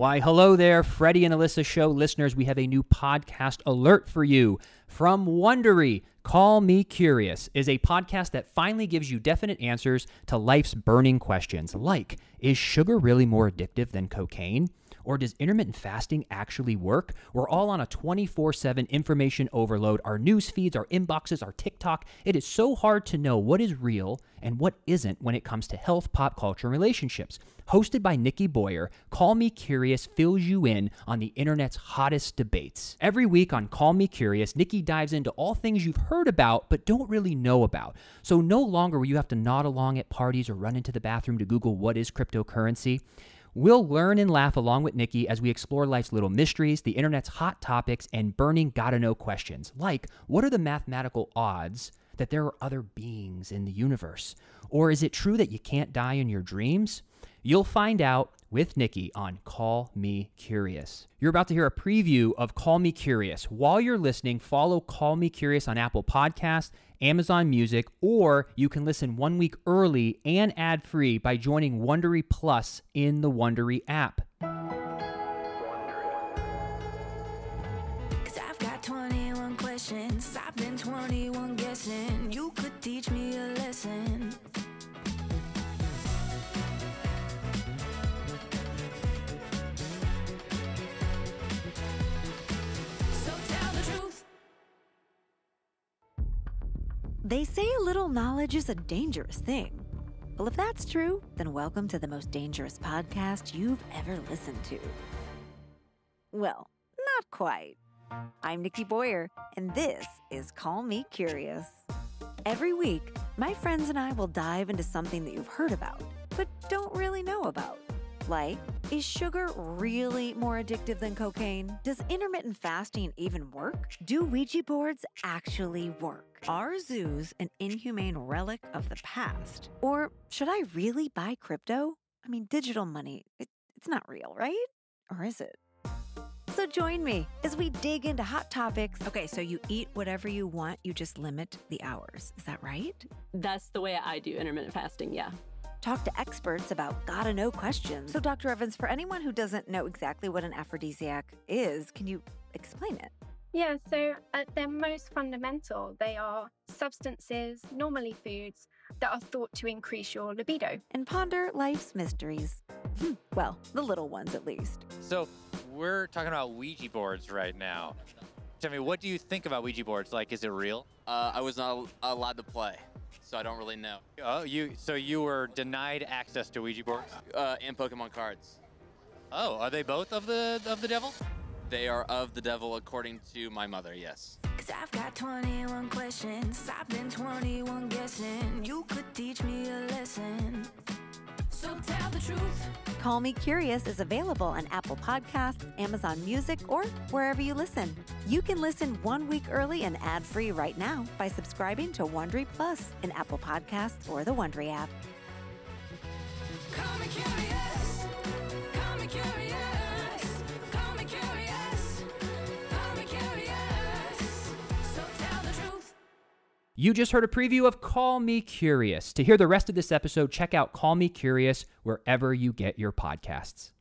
Why, hello there, Freddie and Alyssa show listeners. We have a new podcast alert for you from Wondery. Call Me Curious is a podcast that finally gives you definite answers to life's burning questions, like is sugar really more addictive than cocaine? Or does intermittent fasting actually work? We're all on a 24 7 information overload. Our news feeds, our inboxes, our TikTok. It is so hard to know what is real and what isn't when it comes to health, pop culture, and relationships. Hosted by Nikki Boyer, Call Me Curious fills you in on the internet's hottest debates. Every week on Call Me Curious, Nikki dives into all things you've heard about but don't really know about. So no longer will you have to nod along at parties or run into the bathroom to Google what is cryptocurrency. We'll learn and laugh along with Nikki as we explore life's little mysteries, the internet's hot topics, and burning gotta know questions like what are the mathematical odds that there are other beings in the universe? Or is it true that you can't die in your dreams? You'll find out with Nikki on Call Me Curious. You're about to hear a preview of Call Me Curious. While you're listening, follow Call Me Curious on Apple Podcasts, Amazon Music, or you can listen one week early and ad free by joining Wondery Plus in the Wondery app. I've got 21 questions. I've been 21 guessing. You could teach me a They say a little knowledge is a dangerous thing. Well, if that's true, then welcome to the most dangerous podcast you've ever listened to. Well, not quite. I'm Nikki Boyer, and this is Call Me Curious. Every week, my friends and I will dive into something that you've heard about, but don't really know about. Like, is sugar really more addictive than cocaine? Does intermittent fasting even work? Do Ouija boards actually work? Are zoos an inhumane relic of the past? Or should I really buy crypto? I mean, digital money, it, it's not real, right? Or is it? So join me as we dig into hot topics. Okay, so you eat whatever you want, you just limit the hours. Is that right? That's the way I do intermittent fasting, yeah. Talk to experts about gotta know questions. So, Dr. Evans, for anyone who doesn't know exactly what an aphrodisiac is, can you explain it? Yeah, so at their most fundamental, they are substances, normally foods, that are thought to increase your libido. And ponder life's mysteries. well, the little ones at least. So we're talking about Ouija boards right now. Tell me, what do you think about Ouija boards? Like, is it real? Uh, I was not allowed to play, so I don't really know. Oh, you. So you were denied access to Ouija boards? Uh, and Pokemon cards. Oh, are they both of the of the devil? They are of the devil according to my mother, yes. Cause I've got 21 questions. I've been 21 guessing. You could teach me a lesson. So tell the truth. Call Me Curious is available on Apple Podcasts, Amazon Music, or wherever you listen. You can listen one week early and ad free right now by subscribing to Wondery Plus in Apple Podcasts or the Wondery app. Call me curious. You just heard a preview of Call Me Curious. To hear the rest of this episode, check out Call Me Curious wherever you get your podcasts.